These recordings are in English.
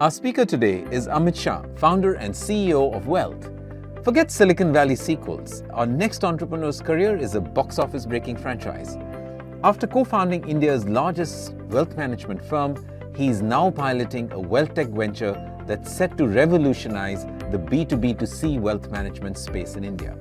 Our speaker today is Amit Shah, founder and CEO of Wylth. Forget Silicon Valley sequels. Our next entrepreneur's career is a box office breaking franchise. After co founding India's largest wealth management firm, he is now piloting a wealth tech venture that's set to revolutionize the B2B2C wealth management space in India.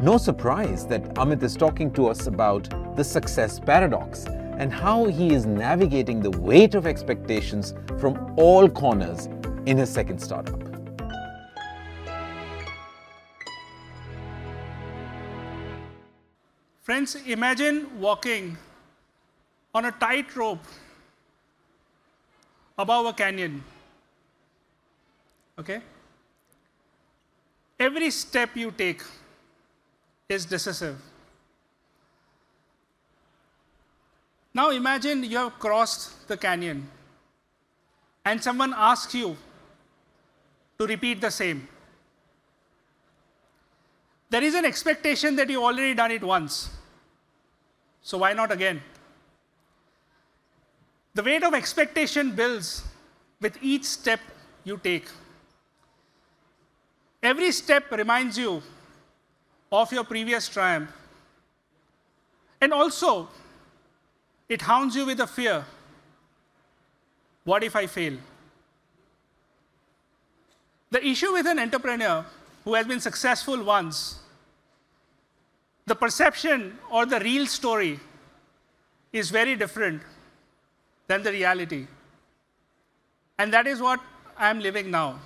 No surprise that Amit is talking to us about the success paradox and how he is navigating the weight of expectations from all corners in his second startup. Friends, imagine walking on a tightrope above a canyon. Okay? Every step you take is decisive. Now imagine you have crossed the canyon and someone asks you to repeat the same. There is an expectation that you've already done it once. So why not again? The weight of expectation builds with each step you take. Every step reminds you of your previous triumph. And also, it hounds you with a fear what if I fail? The issue with an entrepreneur who has been successful once, the perception or the real story is very different than the reality. And that is what I'm living now.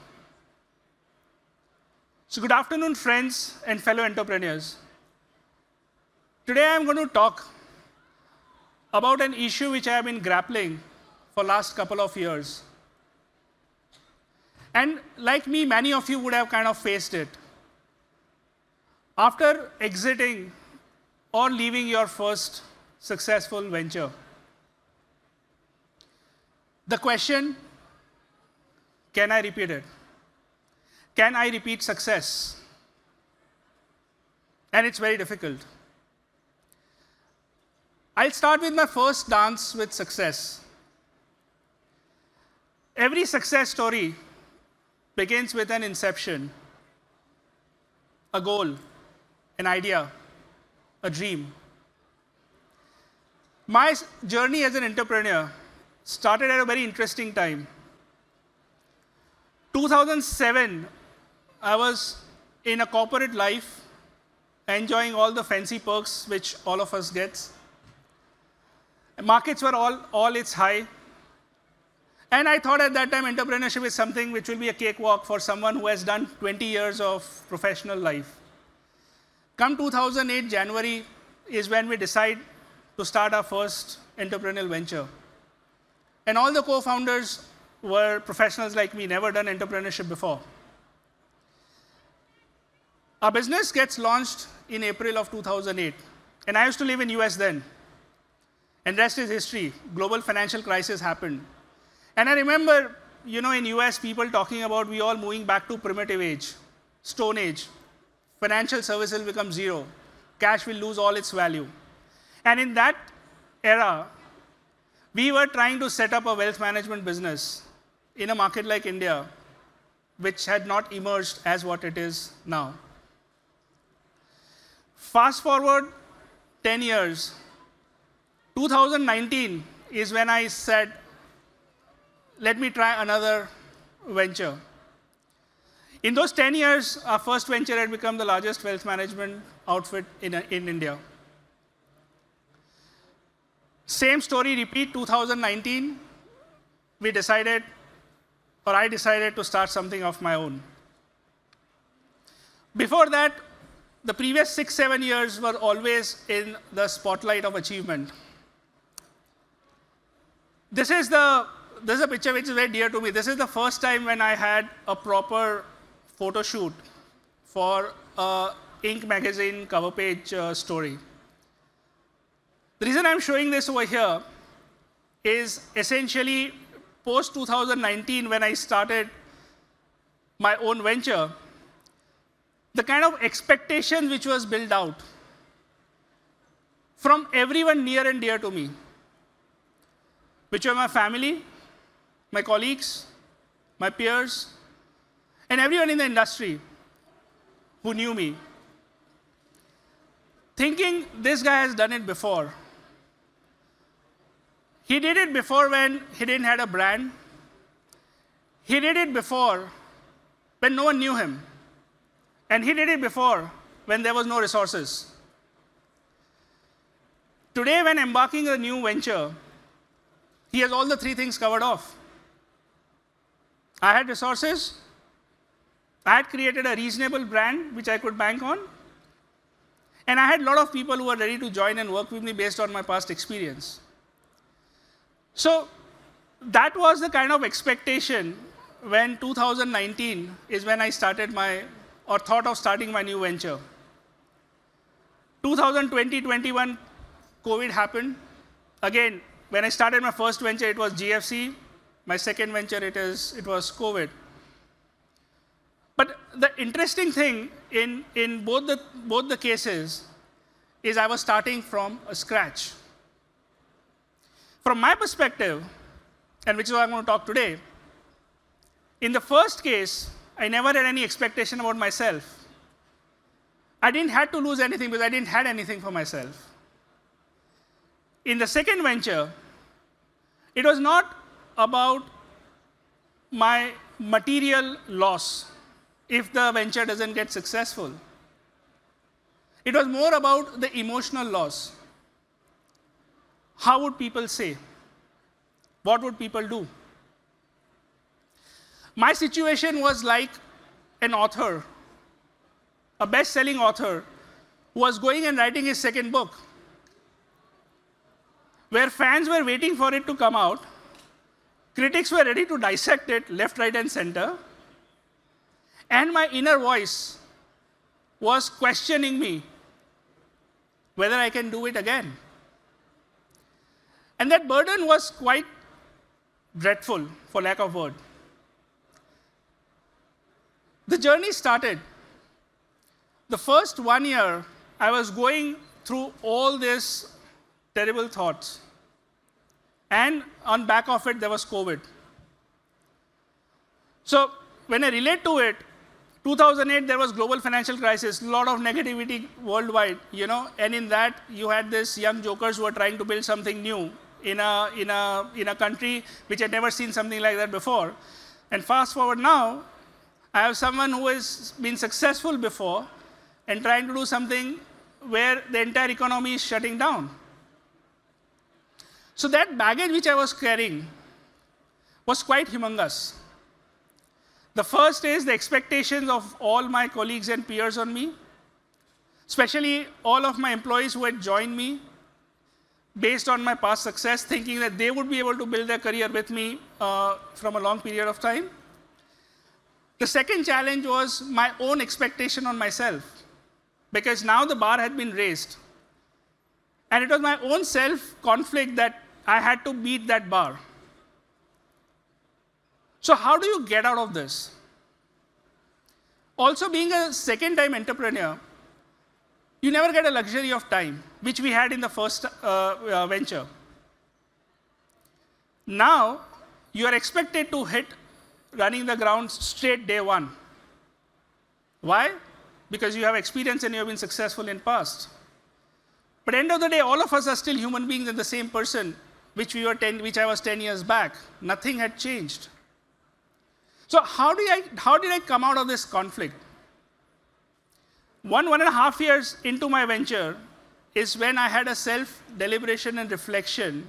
So, good afternoon, friends and fellow entrepreneurs. Today, I'm going to talk about an issue which I have been grappling for last couple of years. And like me, many of you would have kind of faced it. After exiting or leaving your first successful venture, the question, can I repeat it? Can I repeat success? And it's very difficult. I'll start with my first dance with success. Every success story begins with an inception, a goal, an idea, a dream. My journey as an entrepreneur started at a very interesting time. 2007, I was in a corporate life, enjoying all the fancy perks which all of us gets. Markets were all, all its high. And I thought at that time entrepreneurship is something which will be a cakewalk for someone who has done 20 years of professional life. Come 2008 January is when we decide to start our first entrepreneurial venture. And all the co-founders were professionals like me, never done entrepreneurship before. Our business gets launched in April of 2008. And I used to live in US then. And rest is history. Global financial crisis happened. And I remember, you know, in US, people talking about we all moving back to primitive age, stone age. Financial services will become zero. Cash will lose all its value. And in that era, we were trying to set up a wealth management business in a market like India, which had not emerged as what it is now. Fast forward 10 years, 2019 is when I said, let me try another venture. In those 10 years, our first venture had become the largest wealth management outfit in, in India. Same story repeat 2019. We decided, or I decided to start something of my own. Before that, the previous six, seven years were always in the spotlight of achievement. This is the this is a picture which is very dear to me. This is the first time when I had a proper photo shoot for a magazine cover page uh, story. The reason I'm showing this over here is essentially post 2019 when I started my own venture, the kind of expectation which was built out from everyone near and dear to me, which were my family, my colleagues, my peers, and everyone in the industry who knew me, thinking this guy has done it before. He did it before when he didn't have a brand. He did it before when no one knew him. And he did it before when there was no resources. Today, when embarking a new venture, he has all the three things covered off. I had resources, I had created a reasonable brand which I could bank on, and I had a lot of people who were ready to join and work with me based on my past experience. So that was the kind of expectation when 2019 is when I started my, or thought of starting my new venture. 2020-21, COVID happened. Again, when I started my first venture, it was GFC. My second venture, it, is, it was COVID. But the interesting thing in, in both, the, both the cases is I was starting from a scratch. From my perspective, and which is what I'm going to talk today, in the first case, I never had any expectation about myself. I didn't have to lose anything because I didn't have anything for myself. In the second venture, it was not about my material loss if the venture doesn't get successful. It was more about the emotional loss. How would people say? What would people do? My situation was like an author, a best selling author, who was going and writing his second book, where fans were waiting for it to come out, critics were ready to dissect it left, right, and center, and my inner voice was questioning me whether I can do it again. And that burden was quite dreadful, for lack of word. The journey started. The first one year, I was going through all these terrible thoughts. And on back of it, there was COVID. So when I relate to it, 2008 there was global financial crisis, a lot of negativity worldwide, you know, and in that you had these young jokers who were trying to build something new in a, in a, in a country which had never seen something like that before. And fast forward now, I have someone who has been successful before and trying to do something where the entire economy is shutting down. So that baggage which I was carrying was quite humongous. The first is the expectations of all my colleagues and peers on me, especially all of my employees who had joined me based on my past success, thinking that they would be able to build their career with me uh, from a long period of time. The second challenge was my own expectation on myself, because now the bar had been raised. And it was my own self conflict that I had to beat that bar. So, how do you get out of this? Also, being a second time entrepreneur, you never get a luxury of time, which we had in the first uh, uh, venture. Now, you are expected to hit running the ground straight day one. Why? Because you have experience and you have been successful in past. But end of the day, all of us are still human beings and the same person, which, we were 10, which I was 10 years back. Nothing had changed. So how, do I, how did I come out of this conflict? One, one and a half years into my venture is when I had a self deliberation and reflection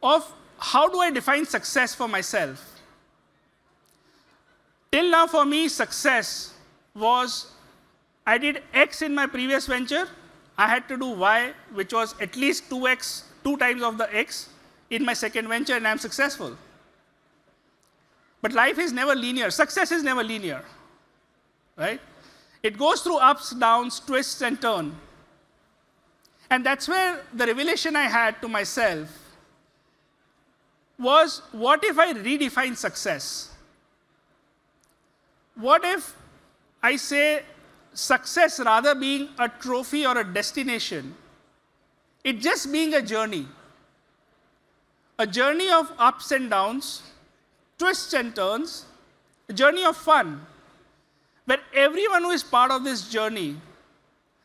of how do I define success for myself. Till now, for me, success was I did X in my previous venture, I had to do Y, which was at least 2X, two times of the X in my second venture, and I'm successful. But life is never linear. Success is never linear, right? It goes through ups, downs, twists, and turns. And that's where the revelation I had to myself was what if I redefine success? What if I say success rather being a trophy or a destination, it just being a journey? A journey of ups and downs twists and turns, a journey of fun, where everyone who is part of this journey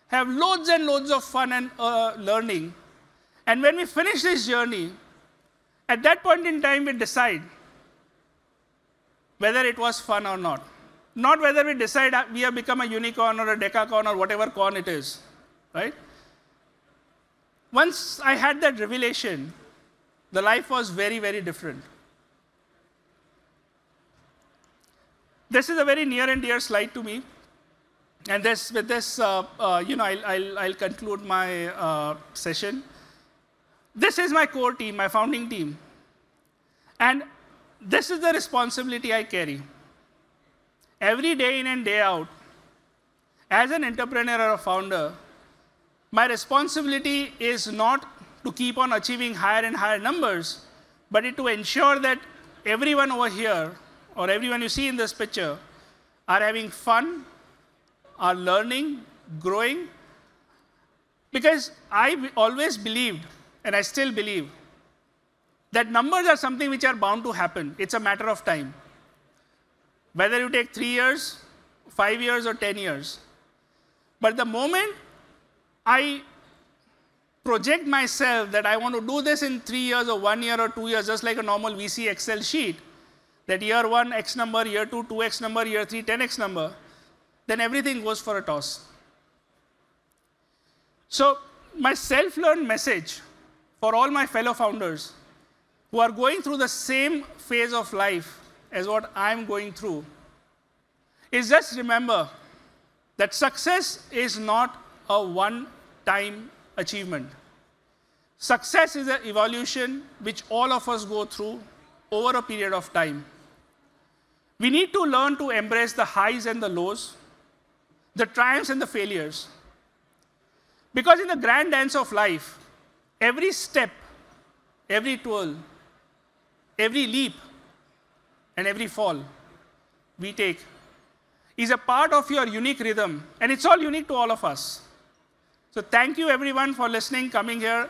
have loads and loads of fun and uh, learning. And when we finish this journey, at that point in time, we decide whether it was fun or not. Not whether we decide we have become a unicorn or a decacorn or whatever corn it is, right? Once I had that revelation, the life was very, very different. This is a very near and dear slide to me. And this, with this, uh, uh, you know, I'll, I'll, I'll conclude my uh, session. This is my core team, my founding team. And this is the responsibility I carry. Every day in and day out, as an entrepreneur or a founder, my responsibility is not to keep on achieving higher and higher numbers, but to ensure that everyone over here or everyone you see in this picture are having fun, are learning, growing. Because I always believed, and I still believe, that numbers are something which are bound to happen. It's a matter of time. Whether you take three years, five years, or 10 years. But the moment I project myself that I want to do this in three years or one year or two years, just like a normal VC Excel sheet, that year one, X number, year two, 2X number, year three, 10X number, then everything goes for a toss. So, my self learned message for all my fellow founders who are going through the same phase of life as what I'm going through is just remember that success is not a one time achievement. Success is an evolution which all of us go through over a period of time. We need to learn to embrace the highs and the lows, the triumphs and the failures. Because in the grand dance of life, every step, every twirl, every leap, and every fall we take is a part of your unique rhythm, and it's all unique to all of us. So thank you everyone for listening, coming here.